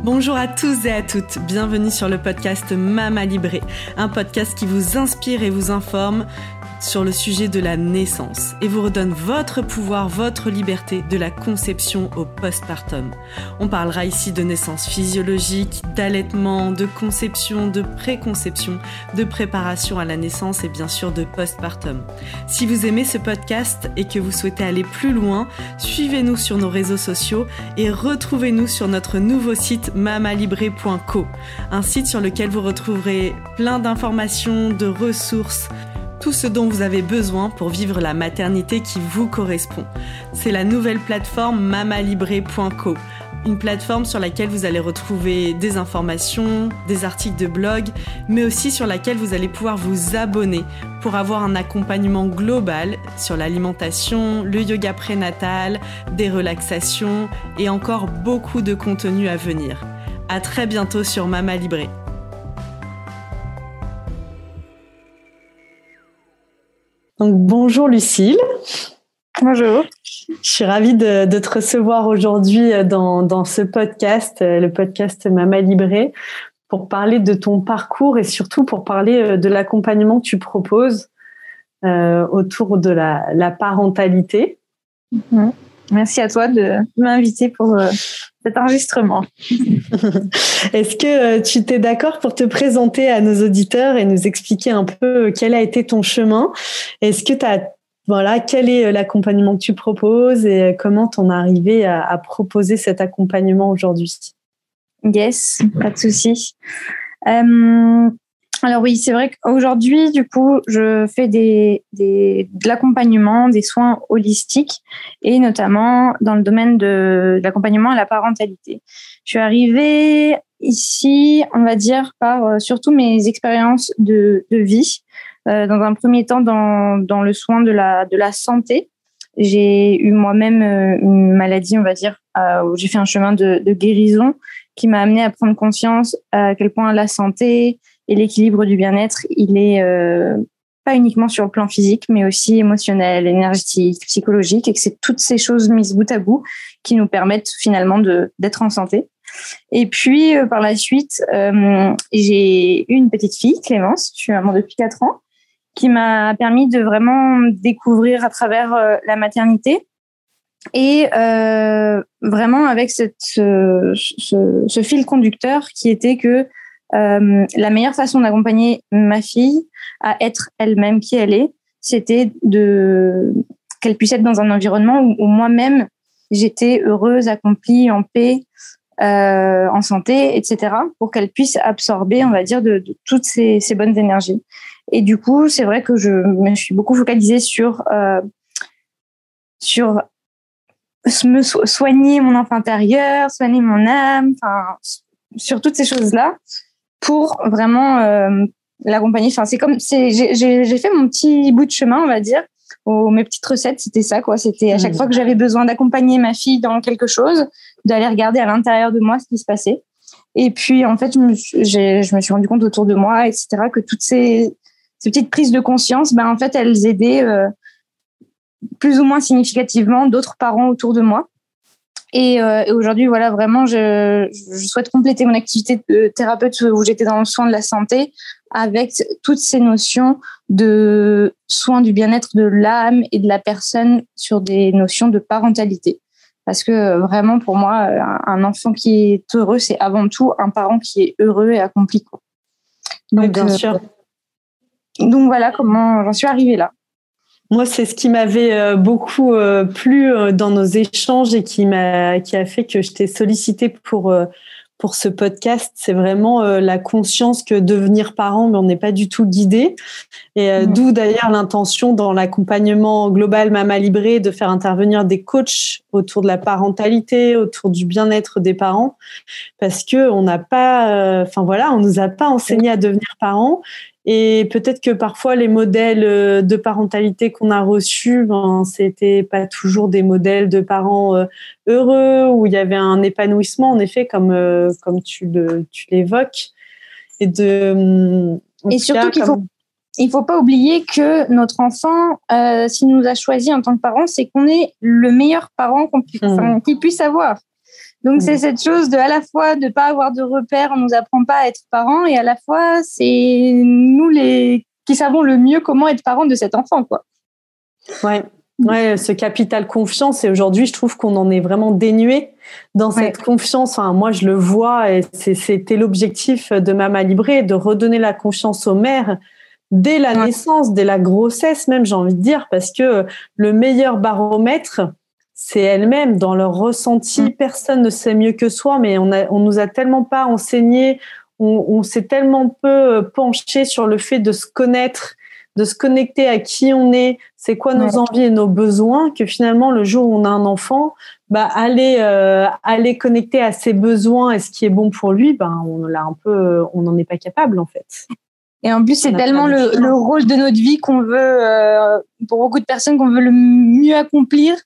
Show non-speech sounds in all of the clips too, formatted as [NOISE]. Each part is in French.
Bonjour à tous et à toutes, bienvenue sur le podcast Mama Libré, un podcast qui vous inspire et vous informe sur le sujet de la naissance et vous redonne votre pouvoir, votre liberté de la conception au postpartum. On parlera ici de naissance physiologique, d'allaitement, de conception, de préconception, de préparation à la naissance et bien sûr de postpartum. Si vous aimez ce podcast et que vous souhaitez aller plus loin, suivez-nous sur nos réseaux sociaux et retrouvez-nous sur notre nouveau site mamalibré.co, un site sur lequel vous retrouverez plein d'informations, de ressources, tout ce dont vous avez besoin pour vivre la maternité qui vous correspond. C'est la nouvelle plateforme mamalibré.co, une plateforme sur laquelle vous allez retrouver des informations, des articles de blog, mais aussi sur laquelle vous allez pouvoir vous abonner pour avoir un accompagnement global sur l'alimentation, le yoga prénatal, des relaxations et encore beaucoup de contenu à venir. À très bientôt sur Mama Libré. Donc, bonjour Lucille. Bonjour. Je suis ravie de, te recevoir aujourd'hui dans, dans, ce podcast, euh, le podcast Mama Libré, pour parler de ton parcours et surtout pour parler euh, de l'accompagnement que tu proposes euh, autour de la, la parentalité. Mhm. Merci à toi de m'inviter pour euh, cet enregistrement. [LAUGHS] Est-ce que euh, tu t'es d'accord pour te présenter à nos auditeurs et nous expliquer un peu euh, quel a été ton chemin? Est-ce que tu as voilà, quel est l'accompagnement que tu proposes et comment t'en es arrivé à, à, proposer cet accompagnement aujourd'hui? Yes, pas de souci. Euh, alors oui, c'est vrai qu'aujourd'hui, du coup, je fais des, des de l'accompagnement, des soins holistiques, et notamment dans le domaine de, l'accompagnement à la parentalité. Je suis arrivée ici, on va dire, par euh, surtout mes expériences de, de vie. Euh, dans un premier temps, dans, dans le soin de la, de la santé. J'ai eu moi-même euh, une maladie, on va dire, où j'ai fait un chemin de, de guérison qui m'a amené à prendre conscience à quel point la santé, et l'équilibre du bien-être, il est euh, pas uniquement sur le plan physique, mais aussi émotionnel, énergétique, psychologique, et que c'est toutes ces choses mises bout à bout qui nous permettent finalement d'être en santé. Et puis euh, par la suite, euh, j'ai eu une petite fille, Clémence, je suis maman depuis quatre ans, qui m'a permis de vraiment découvrir à travers la maternité et vraiment avec cette, ce, ce, ce, fil conducteur qui était que euh, la meilleure façon d'accompagner ma fille à être elle-même qui elle est, c'était de qu'elle puisse être dans un environnement où, moi-même j'étais heureuse, accomplie, en paix, euh, en santé, etc., pour qu'elle puisse absorber, on va dire, de, toutes ces, bonnes énergies. Et du coup, c'est vrai que je me suis beaucoup focalisée sur euh, sur me soigner mon enfant intérieur, soigner mon âme, enfin sur toutes ces choses-là pour vraiment euh, l'accompagner. Enfin, c'est comme, j'ai fait mon petit bout de chemin, on va dire. Mes petites recettes, c'était ça, quoi. C'était à chaque mmh. fois que j'avais besoin d'accompagner ma fille dans quelque chose, d'aller regarder à l'intérieur de moi ce qui se passait. Et puis, en fait, je me, je me suis rendu compte autour de moi, etc., que toutes ces, ces petites prises de conscience, ben, en fait, elles aidaient euh, plus ou moins significativement d'autres parents autour de moi. Et, euh, et aujourd'hui, voilà, vraiment, je, je, souhaite compléter mon activité de thérapeute où j'étais dans le soin de la santé avec toutes ces notions de soins du bien-être de l'âme et de la personne sur des notions de parentalité. Parce que vraiment, pour moi, un enfant qui est heureux, c'est avant tout un parent qui est heureux et accompli. Donc, bien sûr. Euh, donc voilà comment j'en suis arrivée là. Moi, c'est ce qui m'avait euh, beaucoup euh, plu euh, dans nos échanges et qui m'a, qui a fait que je t'ai sollicité pour pour ce podcast. C'est vraiment la conscience que devenir parent, mais on n'est pas du tout guidé. Et mmh. d'où d'ailleurs l'intention dans l'accompagnement global Mama Libré de faire intervenir des coachs autour de la parentalité, autour du bien-être des parents, parce que on n'a pas, enfin voilà, on nous a pas enseigné à devenir parent et peut-être que parfois les modèles euh, de parentalité qu'on a reçus, ben, c'était pas toujours des modèles de parents euh, heureux où il y avait un épanouissement en effet, comme euh, comme tu le tu l'évoques. Et de et surtout qu'il faut il faut pas oublier que notre enfant, euh, s'il nous a choisi en tant que parent, c'est qu'on est le meilleur parent qu'on puisse, mmh. qu'il puisse avoir. Donc c'est cette chose de à la fois de pas avoir de repères, on nous apprend pas à être parents, et à la fois c'est nous les qui savons le mieux comment être parents de cet enfant, quoi. Ouais, ouais, ce capital confiance. Et aujourd'hui, je trouve qu'on en est vraiment dénué dans cette confiance. Enfin, moi, je le vois, et c'était l'objectif de Mama Libré, de redonner la confiance aux mères dès la naissance, dès la grossesse même, j'ai envie de dire, parce que le meilleur baromètre, c'est elles-mêmes dans leur ressenti. Mm. Personne ne sait mieux que soi, mais on, a, on nous a tellement pas enseigné, on, on s'est tellement peu euh, penché sur le fait de se connaître, de se connecter à qui on est, c'est quoi nos envies et nos besoins, que finalement le jour où on a un enfant, bah aller euh, aller connecter à ses besoins et ce qui est bon pour lui, ben on l'a un peu, on n'en est pas capable en fait. Et en plus, c'est tellement le, le, rôle de notre vie qu'on veut, euh, pour beaucoup de personnes, qu'on veut le mieux accomplir,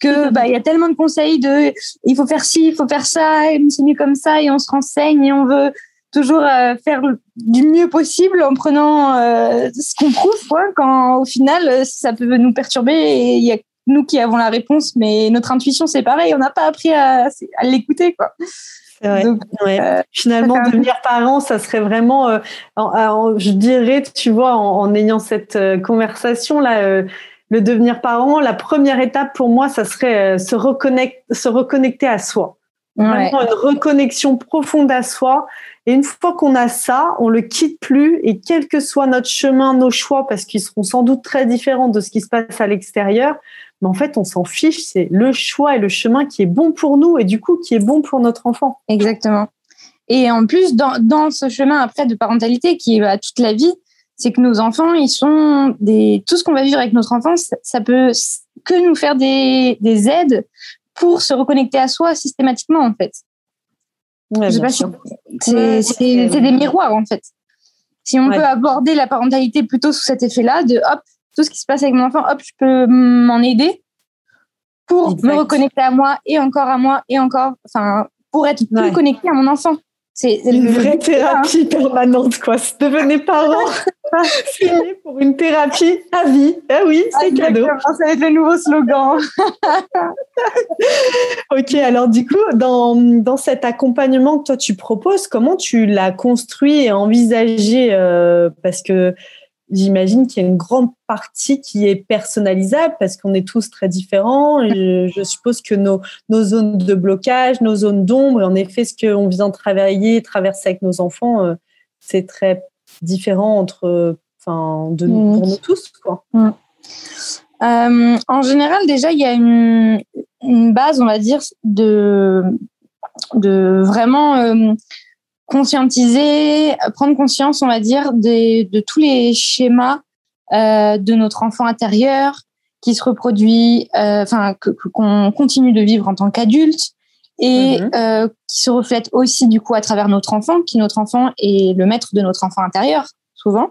que bah il y a tellement de conseils de il faut faire ci, il faut faire ça, c'est mieux comme ça, et on se renseigne et on veut toujours euh, faire du mieux possible en prenant euh, ce qu'on prouve, quoi, quand au final ça peut nous perturber et il y a nous qui avons la réponse, mais notre intuition c'est pareil, on n'a pas appris à, à l'écouter, quoi. Euh, Finalement, devenir parent, ça serait vraiment, euh, je dirais, tu vois, en, ayant cette euh, conversation là, le devenir parent, la première étape pour moi, ça serait se, reconnecter, se reconnecter à soi. Vraiment une reconnexion profonde à soi. Et une fois qu'on a ça, on le quitte plus. Et quel que soit notre chemin, nos choix, parce qu'ils seront sans doute très différents de ce qui se passe à l'extérieur, mais en fait, on s'en fiche. C'est le choix et le chemin qui est bon pour nous et du coup qui est bon pour notre enfant. Exactement. Et en plus, dans, dans ce chemin après de parentalité qui va toute la vie, c'est que nos enfants, ils sont des tout ce qu'on va vivre avec notre enfant, ça, peut que nous faire des, des aides pour se reconnecter à soi systématiquement en fait. Ouais, c'est des miroirs en fait. Si on peut aborder la parentalité plutôt sous cet effet-là, de hop, tout ce qui se passe avec mon enfant, hop, je peux m'en aider pour me reconnecter à moi et encore à moi et encore, enfin, pour être plus connecté à mon enfant. C'est une vraie thérapie permanente, quoi. Devenez parent, signé [LAUGHS] pour une thérapie à vie. Ah oui, c'est cadeau. Ça va être le nouveau slogan. [LAUGHS] ok, alors du coup, dans, dans cet accompagnement que toi tu proposes, comment tu l'as construit et envisagé euh, Parce que j'imagine qu'il y a une grande partie qui est personnalisable parce qu'on est tous très différents. je, suppose que nos, zones de blocage, nos zones d'ombre, en effet, ce qu'on vient travailler, traverser avec nos enfants, euh, c'est très différent entre, enfin, de, mm. pour nous tous, quoi. Mm. Euh, en général, déjà, il y a une, une, base, on va dire, de, de vraiment euh, conscientiser, prendre conscience, on va dire, de tous les schémas euh, de notre enfant intérieur qui se reproduit, euh, enfin qu'on continue de vivre en tant qu'adulte et mhm. euh, qui se reflète aussi du coup à travers notre enfant, qui notre enfant est le maître de notre enfant intérieur souvent.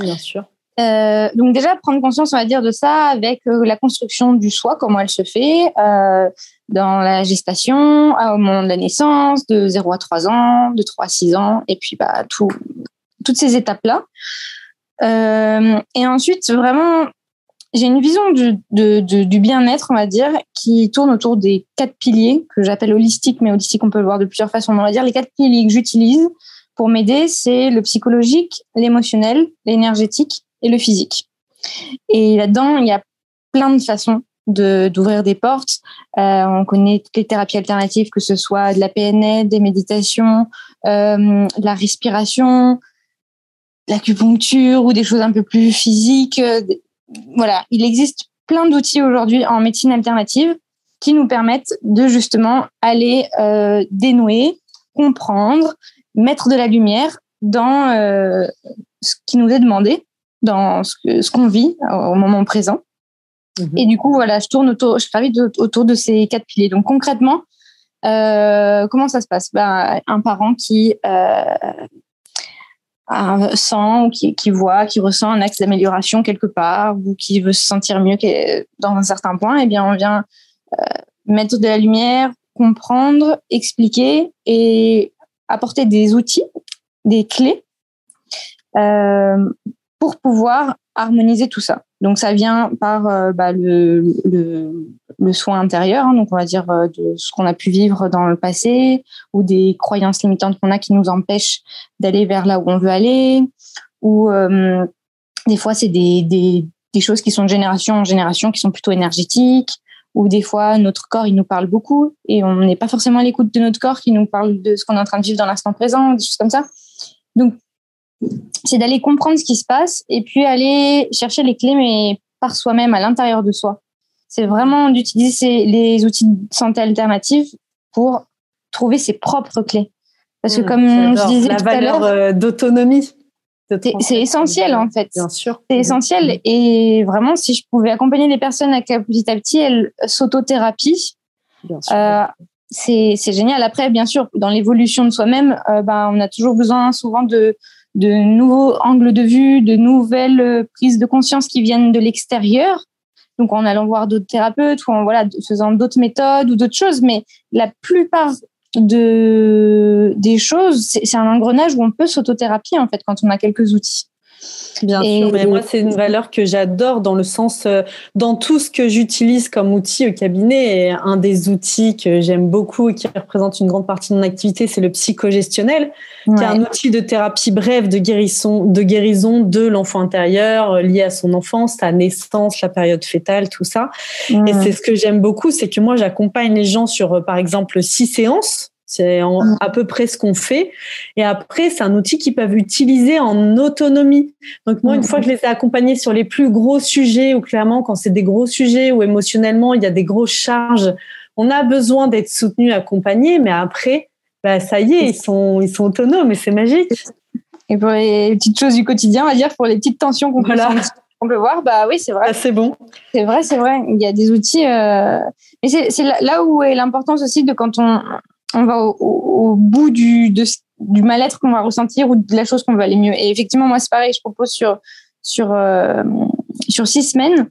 Bien sûr. Euh, donc déjà prendre conscience, on va dire, de ça avec euh, la construction du soi, comment elle se fait euh, dans la gestation, au moment de la naissance, de 0 à 3 ans, de 3 à 6 ans, et puis bah, tout, toutes ces étapes-là. et ensuite, vraiment, j'ai une vision du, du bien-être, on va dire, qui tourne autour des quatre piliers que j'appelle holistique, mais holistique, on peut le voir de plusieurs façons. On va dire les quatre piliers que j'utilise pour m'aider, c'est le psychologique, l'émotionnel, l'énergétique et le physique. Et là-dedans, il y a plein de façons de d'ouvrir des portes. Euh, on connaît toutes les thérapies alternatives, que ce soit de la PNL, des méditations, euh, de la respiration, l'acupuncture ou des choses un peu plus physiques. Voilà, il existe plein d'outils aujourd'hui en médecine alternative qui nous permettent de justement aller euh, dénouer, comprendre, mettre de la lumière dans euh, ce qui nous est demandé dans ce, qu'on vit au moment présent. Mhm. Et du coup, voilà, je tourne autour, je gravite autour de ces quatre piliers. Donc concrètement, euh, comment ça se passe? Ben, Un parent qui euh, sent ou qui, qui, voit, qui ressent un axe d'amélioration quelque part ou qui veut se sentir mieux dans un certain point, eh bien, on vient euh, mettre de la lumière, comprendre, expliquer et apporter des outils, des clés pour pouvoir harmoniser tout ça. Donc ça vient par euh, bah, le, soin intérieur, hein, donc on va dire de ce qu'on a pu vivre dans le passé ou des croyances limitantes qu'on a qui nous empêchent d'aller vers là où on veut aller, ou des fois c'est des choses qui sont de génération en génération qui sont plutôt énergétiques ou des fois notre corps il nous parle beaucoup et on n'est pas forcément à l'écoute de notre corps qui nous parle de ce qu'on est en train de vivre dans l'instant présent, des choses comme ça. Donc c'est d'aller comprendre ce qui se passe et puis aller chercher les clés mais par soi-même à l'intérieur de soi. C'est vraiment d'utiliser les outils de santé alternative pour trouver ses propres clés. Parce que mmh, comme je disais la tout à l'heure, valeur euh, d'autonomie. c'est essentiel en fait. Bien sûr. C'est essentiel. Et vraiment, si je pouvais accompagner les personnes à petit à petit, elles s'autothérapient, euh, c'est génial. Après, bien sûr, dans l'évolution de soi-même, euh, ben, on a toujours besoin souvent de, de nouveaux angles de vue, de nouvelles euh, prises de conscience qui viennent de l'extérieur. Donc, en allant voir d'autres thérapeutes ou en voilà, faisant d'autres méthodes ou d'autres choses. Mais la plupart de des choses, c'est un engrenage où on peut s'autothérapier en fait quand on a quelques outils. Bien sûr, mais moi c'est une valeur que j'adore dans le sens, euh, dans tout ce que j'utilise comme outil au cabinet. Et un des outils que j'aime beaucoup et qui représente une grande partie de mon activité, c'est le psychogestionnel, qui est un outil de thérapie brève de guérison, de guérison de l'enfant intérieur euh, lié à son enfance, sa naissance, la période fétale, tout ça. Et c'est ce que j'aime beaucoup, c'est que moi j'accompagne les gens sur, euh, par exemple, six séances c'est mm. à peu près ce qu'on fait. Et après, c'est un outil qu'ils peuvent utiliser en autonomie. Donc moi, une fois que je les ai accompagnés sur les plus gros sujets, ou clairement quand c'est des gros sujets, ou émotionnellement il y a des grosses charges, on a besoin d'être soutenu, accompagné. Mais après, bah, ça y est, ils sont, ils sont autonomes et c'est magique. Et pour les petites choses du quotidien, on va dire pour les petites tensions qu'on peut, peut voir, bah oui, c'est vrai. c'est bon. C'est vrai, c'est vrai. Il y a des outils. Euh, mais c'est là où est l'importance aussi de quand on, on va au, bout du, du mal-être qu'on va ressentir ou de la chose qu'on veut aller mieux. Et effectivement, moi, c'est pareil, je propose sur, sur, euh, sur six semaines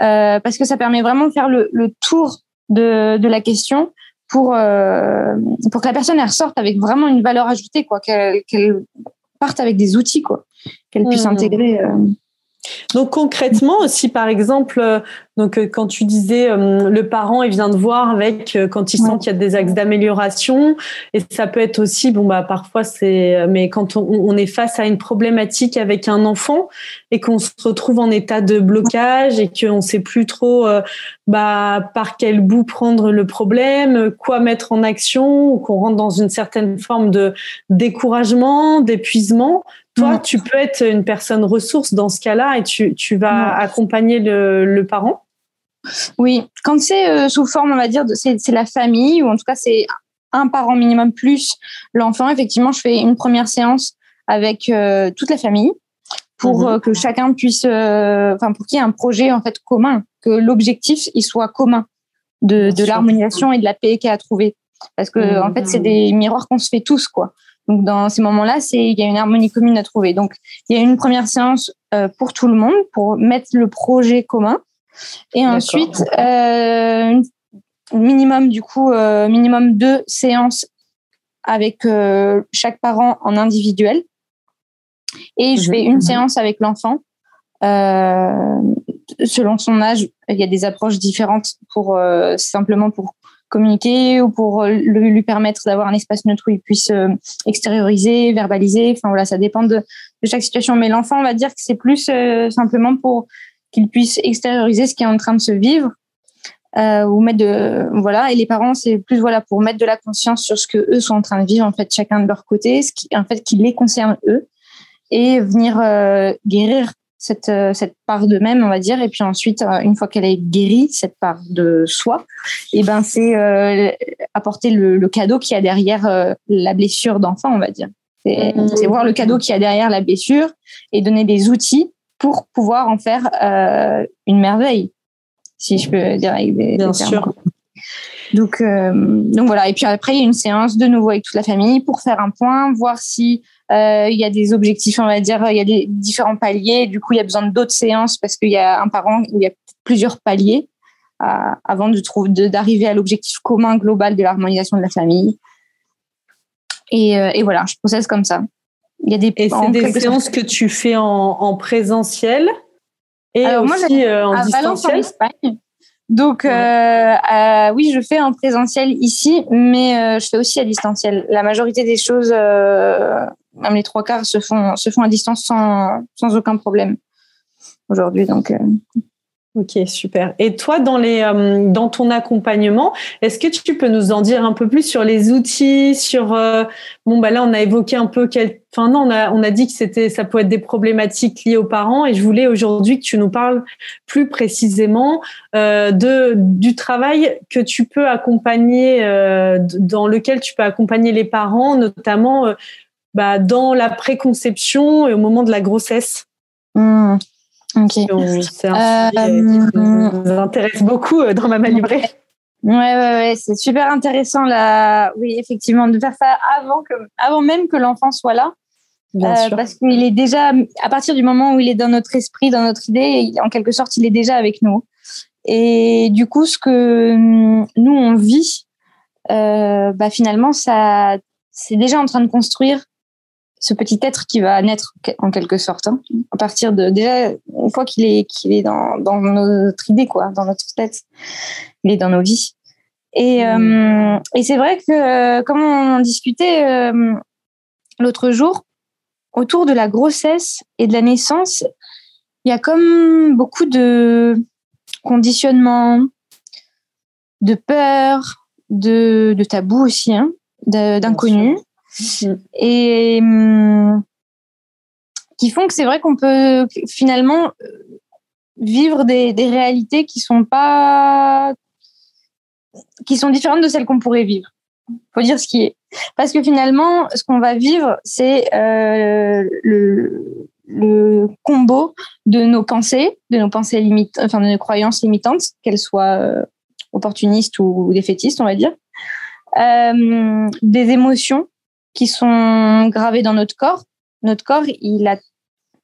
euh, parce que ça permet vraiment de faire le, tour de, de, la question pour, euh, pour que la personne elle ressorte avec vraiment une valeur ajoutée, quoi, qu'elle parte avec des outils, quoi, qu'elle puisse mmh. intégrer. Donc concrètement, si par exemple, euh, donc euh, quand tu disais euh, le parent il vient de voir avec quand il sent qu'il y a des axes d'amélioration, et ça peut être aussi bon bah parfois c'est mais quand on, est face à une problématique avec un enfant et qu'on se retrouve en état de blocage et qu'on sait plus trop bah par quel bout prendre le problème, quoi mettre en action, ou qu'on rentre dans une certaine forme de découragement, d'épuisement, toi, tu peux être une personne ressource dans ce cas-là et tu, tu vas accompagner le, le, parent? Oui, quand c'est euh, sous forme, on va dire, c'est la famille ou en tout cas c'est un parent minimum plus l'enfant. Effectivement, je fais une première séance avec euh, toute la famille pour mhm. euh, que chacun puisse, enfin pour qu'il y ait un projet en fait commun, que l'objectif il soit commun de, de l'harmonisation et de la paix qu'il y a à trouver. Parce que en fait, c'est mhm. des miroirs qu'on se fait tous, quoi. Donc dans ces moments-là, c'est il y a une harmonie commune à trouver. Donc il y a une première séance euh, pour tout le monde pour mettre le projet commun, et ensuite euh, minimum du coup euh, minimum deux séances avec euh, chaque parent en individuel, et je mhm. fais une séance avec l'enfant. Selon son âge, il y a des approches différentes pour simplement pour communiquer ou pour euh, lui permettre d'avoir un espace neutre où il puisse euh, extérioriser, verbaliser. Enfin voilà, ça dépend de, chaque situation. Mais l'enfant, on va dire que c'est plus euh, simplement pour qu'il puisse extérioriser ce qui est en train de se vivre ou mettre de voilà. Et les parents, c'est plus voilà pour mettre de la conscience sur ce que eux sont en train de vivre en fait chacun de leur côté, ce qui en fait qui les concerne eux et venir guérir cette, euh, cette part d'eux-mêmes, on va dire. Et puis ensuite, euh, une fois qu'elle est guérie, cette part de soi, et eh ben c'est euh, apporter le, cadeau qui y a derrière la blessure d'enfant, on va dire. Mmh. C'est voir le cadeau qui y a derrière la blessure et donner des outils pour pouvoir en faire une merveille, si je peux dire avec des, Bien sûr. Donc, donc voilà. Et puis après, il y a une séance de nouveau avec toute la famille pour faire un point, voir si il y a des objectifs, on va dire, il y a des différents paliers. Du coup, il y a besoin d'autres séances parce qu'il y a un parent où il y a plusieurs paliers euh, avant de trouver, d'arriver à l'objectif commun global de l'harmonisation de la famille. Et, euh, et, voilà, je processe comme ça. Il y a des, et c'est des séances que tu fais en, en présentiel et aussi en distanciel. En Espagne. Donc, oui, je fais en présentiel ici, mais je fais aussi à distanciel. La majorité des choses, même les trois quarts, se font, à distance sans, aucun problème aujourd'hui. Donc, Ok, super. Et toi, euh, dans ton accompagnement, est-ce que tu peux nous en dire un peu plus sur les outils, sur euh, bon bah là on a évoqué un peu quel, on a dit que c'était ça peut être des problématiques liées aux parents et je voulais aujourd'hui que tu nous parles plus précisément euh, du travail que tu peux accompagner euh, dans lequel tu peux accompagner les parents, notamment bah, dans la préconception et au moment de la grossesse. Mmh. C'est un sujet qui nous euh, intéresse beaucoup euh, dans Mama Libré. Ouais, ouais, ouais, c'est super intéressant là. Oui, effectivement, de faire ça avant que, avant même que l'enfant soit là, euh, parce qu'il est déjà, à partir du moment où il est dans notre esprit, dans notre idée, en quelque sorte, il est déjà avec nous. Et du coup, ce que nous on vit, euh, bah finalement, ça, c'est déjà en train de construire ce petit être qui va naître en quelque sorte hein, à partir de déjà une fois qu'il est qu'il est dans, dans notre idée quoi dans notre tête il est dans nos vies. Et mmh. euh, et c'est vrai que euh, comme on discutait euh, l'autre jour autour de la grossesse et de la naissance il y a comme beaucoup de conditionnement de peur de, de tabou aussi hein, d'inconnu et hum, qui font que c'est vrai qu'on peut finalement euh, vivre des, réalités qui sont pas qui sont différentes de celles qu'on pourrait vivre. Faut dire ce qui est. Parce que finalement, ce qu'on va vivre, c'est euh, le, combo de nos pensées, de nos pensées limites, enfin de nos croyances limitantes, qu'elles soient euh, opportunistes ou défaitistes, on va dire, des émotions qui sont gravés dans notre corps. Notre corps, il a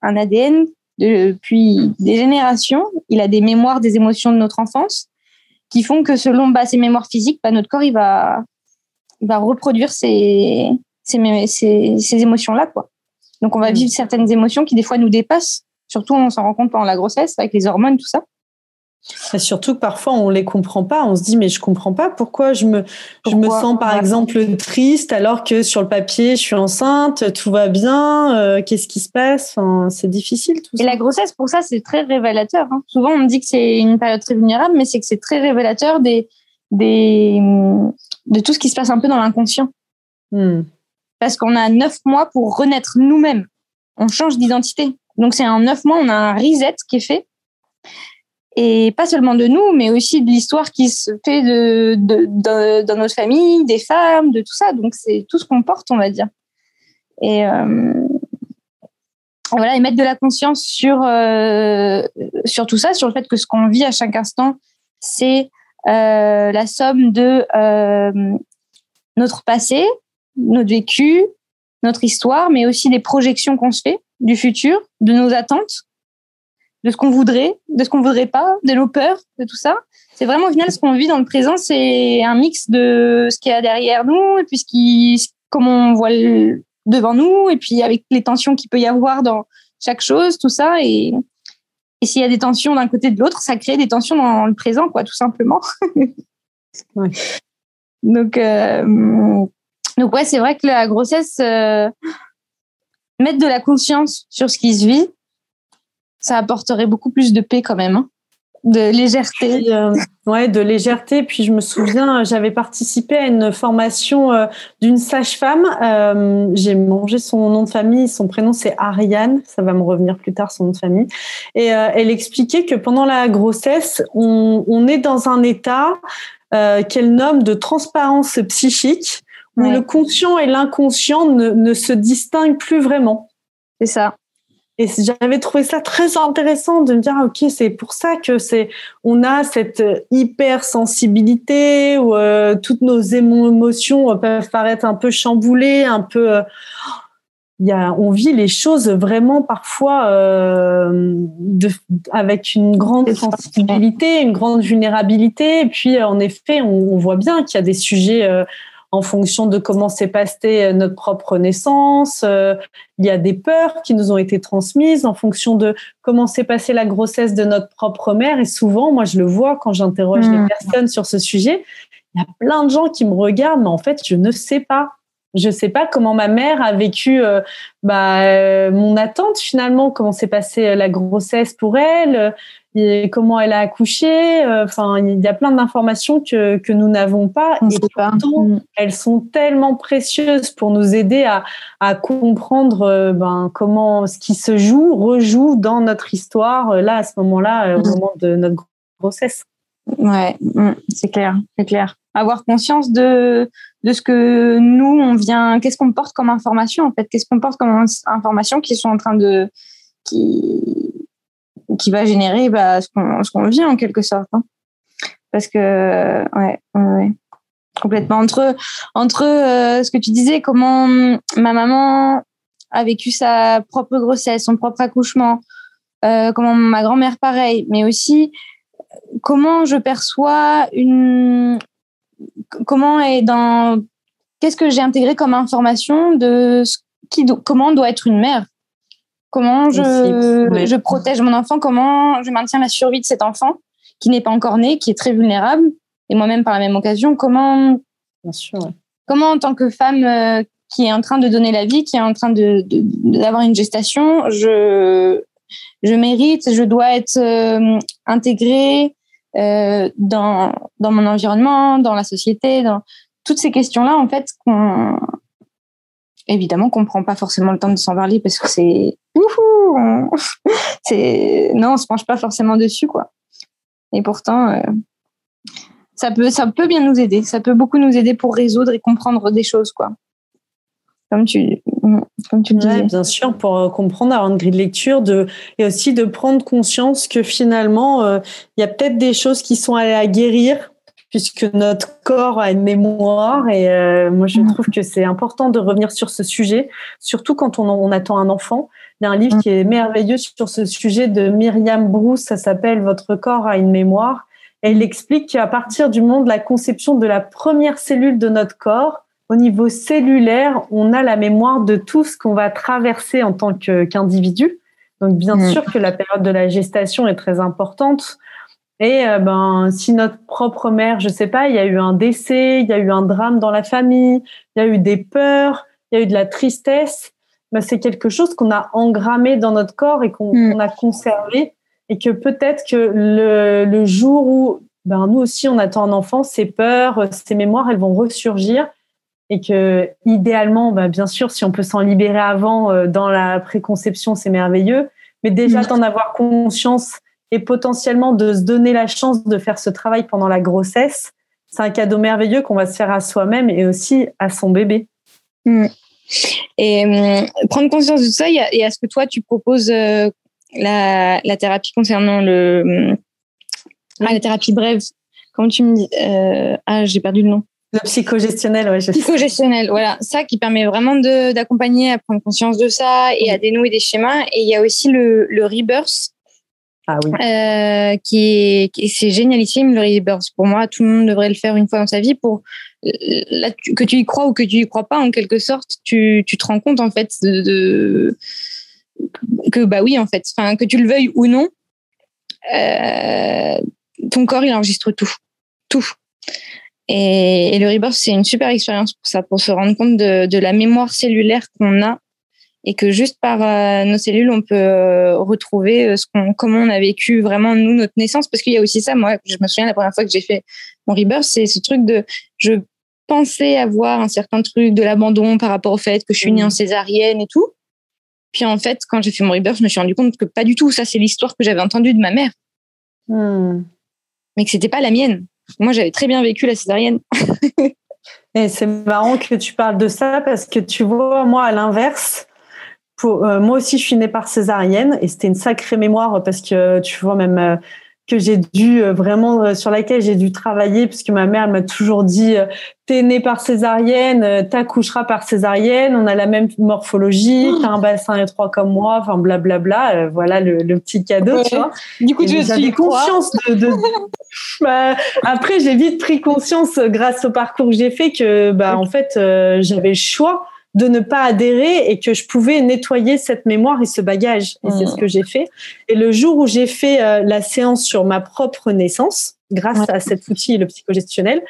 un ADN depuis des générations. Il a des mémoires, des émotions de notre enfance qui font que selon bah, ces mémoires physiques, bah, notre corps, il va, il va reproduire ces, ces, ces, ces émotions-là. Quoi. Donc, on va mmh. vivre certaines émotions qui, des fois, nous dépassent. Surtout, on s'en rend compte pendant la grossesse, avec les hormones, tout ça. Surtout que parfois on les comprend pas, on se dit mais je comprends pas pourquoi je me je me sens par exemple triste alors que sur le papier je suis enceinte, tout va bien, euh, qu'est-ce qui se passe? Enfin, c'est difficile tout Et la grossesse pour ça c'est très révélateur. Hein. Souvent on me dit que c'est une période très vulnérable, mais c'est que c'est très révélateur des des de tout ce qui se passe un peu dans l'inconscient. Hmm. Parce qu'on a neuf mois pour renaître nous-mêmes. On change d'identité. Donc c'est en neuf mois on a un reset qui est fait et pas seulement de nous, mais aussi de l'histoire qui se fait de, de, dans notre famille, des femmes, de tout ça. Donc c'est tout ce qu'on porte, on va dire. Et euh, voilà, et mettre de la conscience sur euh, sur tout ça, sur le fait que ce qu'on vit à chaque instant, c'est euh, la somme de euh, notre passé, notre vécu, notre histoire, mais aussi des projections qu'on se fait du futur, de nos attentes de ce qu'on voudrait, de ce qu'on voudrait pas, de nos peurs, de tout ça. C'est vraiment au final ce qu'on vit dans le présent, c'est un mix de ce qu'il y a derrière nous et puis ce qui, comment on voit devant nous et puis avec les tensions qu'il peut y avoir dans chaque chose, tout ça et, et s'il y a des tensions d'un côté de l'autre, ça crée des tensions dans le présent, quoi, tout simplement. [LAUGHS] ouais. Donc, euh, donc ouais, c'est vrai que la grossesse, euh, mettre de la conscience sur ce qui se vit, ça apporterait beaucoup plus de paix quand même, hein. de légèreté. Euh, ouais, de légèreté. Puis je me souviens, j'avais participé à une formation euh, d'une sage-femme. Euh, j'ai mangé son nom de famille, son prénom c'est Ariane. Ça va me revenir plus tard son nom de famille. Et elle expliquait que pendant la grossesse, on, on est dans un état qu'elle nomme de transparence psychique, où le conscient et l'inconscient ne, ne se distinguent plus vraiment. C'est ça. Et j'avais trouvé ça très intéressant de me dire, ok, c'est pour ça que c'est, on a cette hypersensibilité où euh, toutes nos émotions peuvent paraître un peu chamboulées, un peu. Euh, il y a, on vit les choses vraiment parfois euh, de, avec une grande sensibilité, une grande vulnérabilité. Et puis, en effet, on, on voit bien qu'il y a des sujets en fonction de comment s'est passée notre propre naissance. il y a des peurs qui nous ont été transmises en fonction de comment s'est passée la grossesse de notre propre mère. Et souvent, moi, je le vois quand j'interroge les mmh. personnes sur ce sujet, il y a plein de gens qui me regardent, mais en fait, je ne sais pas. Je ne sais pas comment ma mère a vécu euh, bah, euh, mon attente finalement, comment s'est passée euh, la grossesse pour elle, et comment elle a accouché. Enfin, il y a plein d'informations que, que nous n'avons pas. et pourtant, mm. elles sont tellement précieuses pour nous aider à, à comprendre ben, comment ce qui se joue, rejoue dans notre histoire, là, à ce moment-là, au mm. moment de notre grossesse. Ouais, mm, c'est clair, c'est clair. Avoir conscience de, de ce que nous, on vient, qu'est-ce qu'on porte comme information, en fait, qu'est-ce qu'on porte comme information qui sont en train de, qui, qui va générer bah, ce qu'on vit en quelque sorte. Hein. Parce que, ouais, complètement. Entre, entre euh, ce que tu disais, comment ma maman a vécu sa propre grossesse, son propre accouchement, euh, comment ma grand-mère pareil, mais aussi comment je perçois une comment est dans qu'est-ce que j'ai intégré comme information de qui comment doit être une mère? Comment je, je protège mon enfant? Comment je maintiens la survie de cet enfant qui n'est pas encore né qui est très vulnérable et moi-même par la même occasion? Comment Bien sûr, comment en tant que femme euh, qui est en train de donner la vie qui est en train de d'avoir une gestation je je mérite je dois être euh, intégrée euh, dans, dans mon environnement, dans la société, dans toutes ces questions-là, en fait, qu'on évidemment qu'on prend pas forcément le temps de s'en parler parce que c'est [LAUGHS] c'est non on se penche pas forcément dessus quoi. Et pourtant euh, ça peut ça peut bien nous aider. Ça peut beaucoup nous aider pour résoudre et comprendre des choses quoi. Comme tu, comme tu le disais. bien sûr, pour euh, comprendre, avoir une grille de lecture, de, et aussi de prendre conscience que finalement, euh, il y a peut-être des choses qui sont allées à guérir, puisque notre corps a une mémoire. Et euh, moi, je mm. trouve que c'est important de revenir sur ce sujet, surtout quand on, on attend un enfant. Il y a un livre mm. qui est merveilleux sur ce sujet de Myriam Bruce, ça s'appelle Votre corps a une mémoire. Et il explique qu'à partir du moment de la conception de la première cellule de notre corps, au niveau cellulaire, on a la mémoire de tout ce qu'on va traverser en tant qu'individu. Donc, bien mm. sûr que la période de la gestation est très importante. Et euh, ben, si notre propre mère, je sais pas, il y a eu un décès, il y a eu un drame dans la famille, il y a eu des peurs, il y a eu de la tristesse, ben, c'est quelque chose qu'on a engrammé dans notre corps et qu'on mm. a conservé. Et que peut-être que le, le jour où ben, nous aussi on attend un enfant, ces peurs, ces mémoires, elles vont ressurgir et que idéalement, bah, bien sûr, si on peut s'en libérer avant euh, dans la préconception, c'est merveilleux. Mais déjà d'en avoir conscience et potentiellement de se donner la chance de faire ce travail pendant la grossesse, c'est un cadeau merveilleux qu'on va se faire à soi-même et aussi à son bébé. Mm. Et hum, prendre conscience de ça, et à ce que toi tu proposes euh, la, la, thérapie concernant le hum, ah, la thérapie brève. Comment tu me dis euh, Ah, j'ai perdu le nom. Le psychogestionnel, ouais. Je psychogestionnel, voilà. Ça qui permet vraiment d'accompagner à prendre conscience de ça et à dénouer des schémas. Et il y a aussi le, le rebirth. Ah. Euh, qui est, c'est génialissime, le rebirth. Pour moi, tout le monde devrait le faire une fois dans sa vie pour, que tu y crois ou que tu y crois pas, en quelque sorte, tu, tu te rends compte, en fait, que, bah oui, en fait, enfin, que tu le veuilles ou non, euh, ton corps, il enregistre tout. Tout. Et, le rebirth, c'est une super expérience pour ça, pour se rendre compte de, la mémoire cellulaire qu'on a et que juste par euh, nos cellules, on peut euh, retrouver euh, ce qu'on, comment on a vécu vraiment nous notre naissance. Parce qu'il y a aussi ça, moi, je me souviens la première fois que j'ai fait mon rebirth, c'est ce truc de, je pensais avoir un certain truc de l'abandon par rapport au fait que je suis née en mmh. césarienne et tout. Puis en fait, quand j'ai fait mon rebirth, je me suis rendu compte que pas du tout. Ça, c'est l'histoire que j'avais entendue de ma mère, mmh. mais que c'était pas la mienne. Moi, j'avais très bien vécu la césarienne. [LAUGHS] Et c'est marrant que tu parles de ça parce que tu vois, moi, à l'inverse, pour, euh, moi aussi, je suis née par césarienne et c'était une sacrée mémoire parce que tu vois, même euh, que j'ai dû euh, vraiment euh, sur laquelle j'ai dû travailler puisque ma mère m'a toujours dit euh, t'es né par césarienne t'accoucheras par césarienne on a la même morphologie oh. t'as un bassin étroit comme moi enfin blablabla voilà le, le, petit cadeau tu vois. Du coup j'avais conscience de, de... [LAUGHS] bah, après j'ai vite pris conscience grâce au parcours que j'ai fait que bah en fait j'avais le choix de ne pas adhérer et que je pouvais nettoyer cette mémoire et ce bagage. Et c'est ce mmh. que j'ai fait. Et le jour où j'ai fait euh, la séance sur ma propre naissance, grâce à cet outil, le psychogestionnel,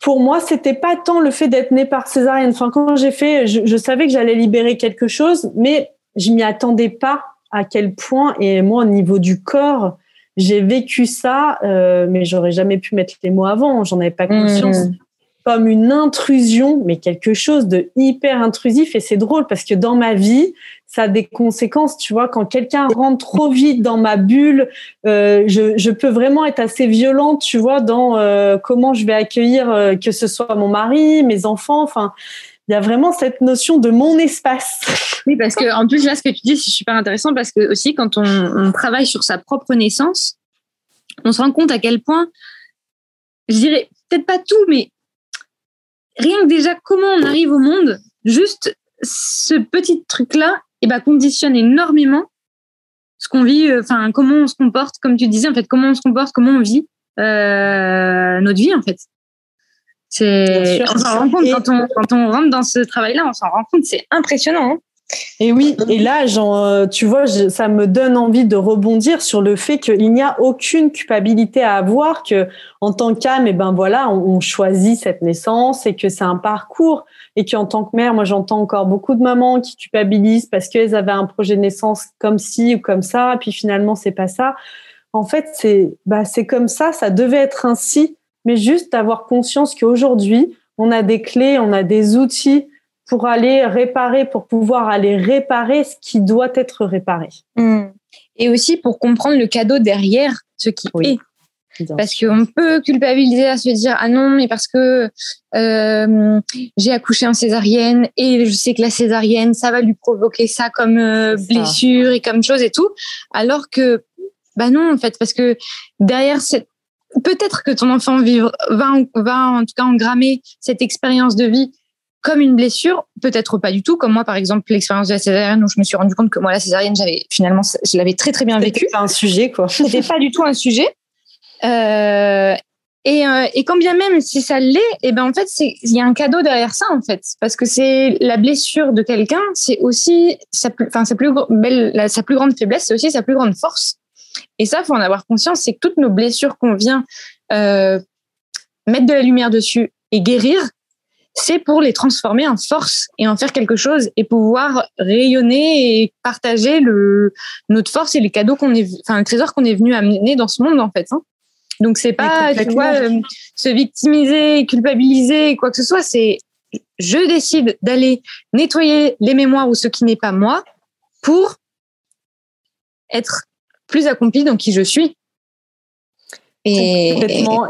pour moi, c'était pas tant le fait d'être né par césarienne. Enfin, quand j'ai fait, je, savais que j'allais libérer quelque chose, mais je m'y attendais pas à quel point. Et moi, au niveau du corps, j'ai vécu ça, euh, mais j'aurais jamais pu mettre les mots avant. J'en avais pas mmh. Comme une intrusion, mais quelque chose de hyper intrusif. Et c'est drôle parce que dans ma vie, ça a des conséquences. Tu vois, quand quelqu'un rentre trop vite dans ma bulle, euh, je, je, peux vraiment être assez violente, tu vois, dans euh, comment je vais accueillir euh, que ce soit mon mari, mes enfants. Enfin, il y a vraiment cette notion de mon espace. Oui, parce que en plus là, ce que tu dis, c'est super intéressant parce que aussi quand on, on travaille sur sa propre naissance, on se rend compte à quel point, je dirais peut-être pas tout, mais rien que déjà comment on arrive au monde, juste ce petit truc-là, et eh ben, conditionne énormément ce qu'on vit, euh, enfin comment on se comporte, comme tu disais en fait, comment on se comporte, comment on vit euh, notre vie en fait. C'est, on s'en rend compte quand on, quand on rentre dans ce travail-là, on s'en rend compte, c'est impressionnant. Hein. Et oui, et là, genre, euh, tu vois, ça me donne envie de rebondir sur le fait qu'il n'y a aucune culpabilité à avoir, que en tant qu'âme, et eh ben voilà, on, choisit cette naissance et que c'est un parcours, et qu'en tant que mère, moi, j'entends encore beaucoup de mamans qui culpabilisent parce qu'elles avaient un projet de naissance comme ci ou comme ça, puis finalement, c'est pas ça. En fait, c'est bah, c'est comme ça, ça devait être ainsi, mais juste avoir conscience qu'aujourd'hui, on a des clés, on a des outils pour aller réparer, pour pouvoir aller réparer ce qui doit être réparé. Hmm. Et aussi pour comprendre le cadeau derrière ce qui est. Parce qu'on peut culpabiliser à se dire ah non mais parce que euh, j'ai accouché en césarienne et je sais que la césarienne ça va lui provoquer ça comme euh, blessure et comme chose et tout alors que bah non en fait parce que derrière cette peut-être que ton enfant vivre, va, va en tout cas engrammer cette expérience de vie comme une blessure, peut-être pas du tout, comme moi par exemple l'expérience de la césarienne où je me suis rendu compte que moi la césarienne j'avais finalement je l'avais très très bien vécu. C'était pas un sujet quoi. [LAUGHS] C'était pas du tout un sujet. Euh, et, euh, et quand bien même si ça l'est, et eh ben en fait il y a un cadeau derrière ça en fait parce que c'est la blessure de quelqu'un, c'est aussi sa plus, enfin sa plus belle, sa plus grande faiblesse, c'est aussi sa plus grande force. Et ça faut en avoir conscience, c'est que toutes nos blessures qu'on vient euh, mettre de la lumière dessus et guérir, c'est pour les transformer en force et en faire quelque chose et pouvoir rayonner et partager le, notre force et les cadeaux qu'on est, enfin, le trésor qu'on est venu amener dans ce monde, en fait. Hein. Donc, c'est pas, tu vois, euh, se victimiser, culpabiliser, quoi que ce soit, c'est je décide d'aller nettoyer les mémoires ou ce qui n'est pas moi pour être plus accompli dans qui je suis. Et,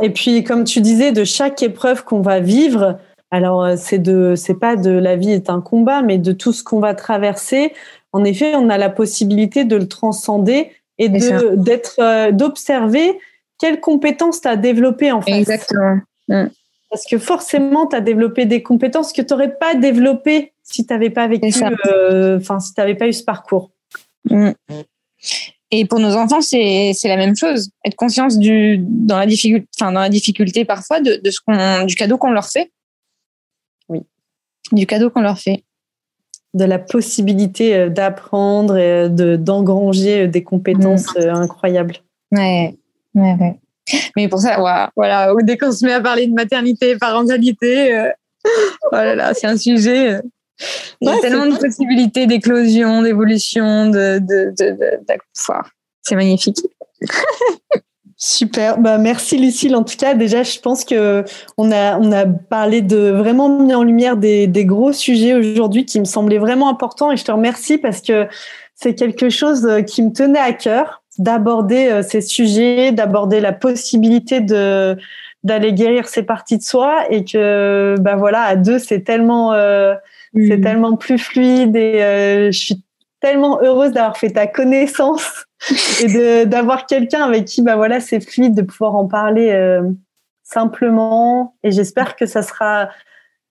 et puis, comme tu disais, de chaque épreuve qu'on va vivre, alors euh, c'est de c'est pas de la vie est un combat, mais de tout ce qu'on va traverser. En effet, on a la possibilité de le transcender et de d'être euh, d'observer quelles compétences tu as développées en fait. Exactement. Mm. Parce que forcément, tu as développé des compétences que tu n'aurais pas développées si tu n'avais pas vécu, euh, si tu n'avais pas eu ce parcours. Mm. Et pour nos enfants, c'est la même chose. Être conscience du, dans, la difficulté, enfin, dans la difficulté parfois de, de ce qu'on, du cadeau qu'on leur fait du cadeau qu'on leur fait. De la possibilité euh, d'apprendre et euh, d'engranger euh, des compétences mm. incroyables. Ouais, ouais, ouais. Mais pour ça, voilà, dès qu'on se met à parler de maternité, parentalité, voilà, c'est un sujet. Il y a tellement de possibilités d'éclosion, d'évolution, de, de, de, de c'est magnifique. Super, bah merci Lucille. En tout cas, déjà, je pense que on a on a parlé de vraiment mis en lumière des, des gros sujets aujourd'hui qui me semblaient vraiment importants et je te remercie parce que c'est quelque chose euh, qui me tenait à cœur d'aborder euh, ces sujets, d'aborder la possibilité de d'aller guérir ces parties de soi et que bah voilà à deux c'est tellement euh, c'est mmh. tellement plus fluide et je suis tellement heureuse d'avoir fait ta connaissance et d'avoir quelqu'un avec qui, bah voilà, c'est fluide de pouvoir en parler euh, simplement. Et j'espère que ça sera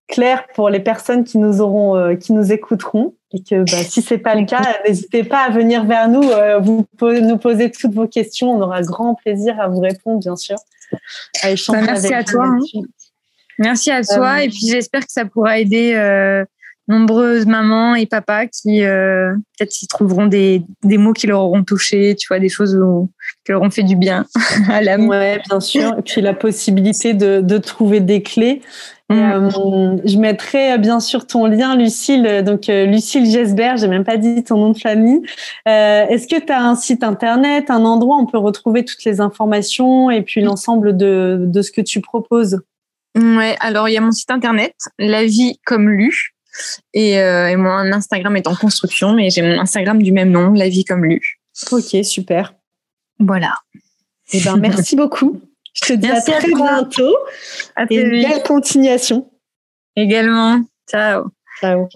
clair pour les personnes qui nous auront, euh, qui nous écouteront. Et que bah, si c'est pas le cas, n'hésitez pas à venir vers nous, euh, vous nous poser toutes vos questions. On aura grand plaisir à vous répondre, bien sûr. À échanger bah, merci à toi. Hein. Merci à toi. et puis j'espère que ça pourra aider nombreuses mamans et papas qui euh, peut-être s'y trouveront des, des, mots qui leur auront touché, tu vois, des choses qui leur ont fait du bien [LAUGHS] à l'âme. Ouais, bien sûr. Et puis la possibilité de, de trouver des clés. Mm. Euh, je mettrai euh, bien sûr ton lien, Lucille. Donc, Lucille Gesbert, j'ai même pas dit ton nom de famille. Est-ce que tu as un site internet, un endroit où on peut retrouver toutes les informations et puis l'ensemble de, de ce que tu proposes? Ouais, alors il y a mon site internet, La vie comme lu, et, euh, et, mon Instagram est en construction, mais j'ai mon Instagram du même nom, La vie comme lu. Ok, super. Voilà. Eh ben, merci [LAUGHS] beaucoup. Je te dis à très bientôt. À et une belle continuation. Également. Ciao. Ciao.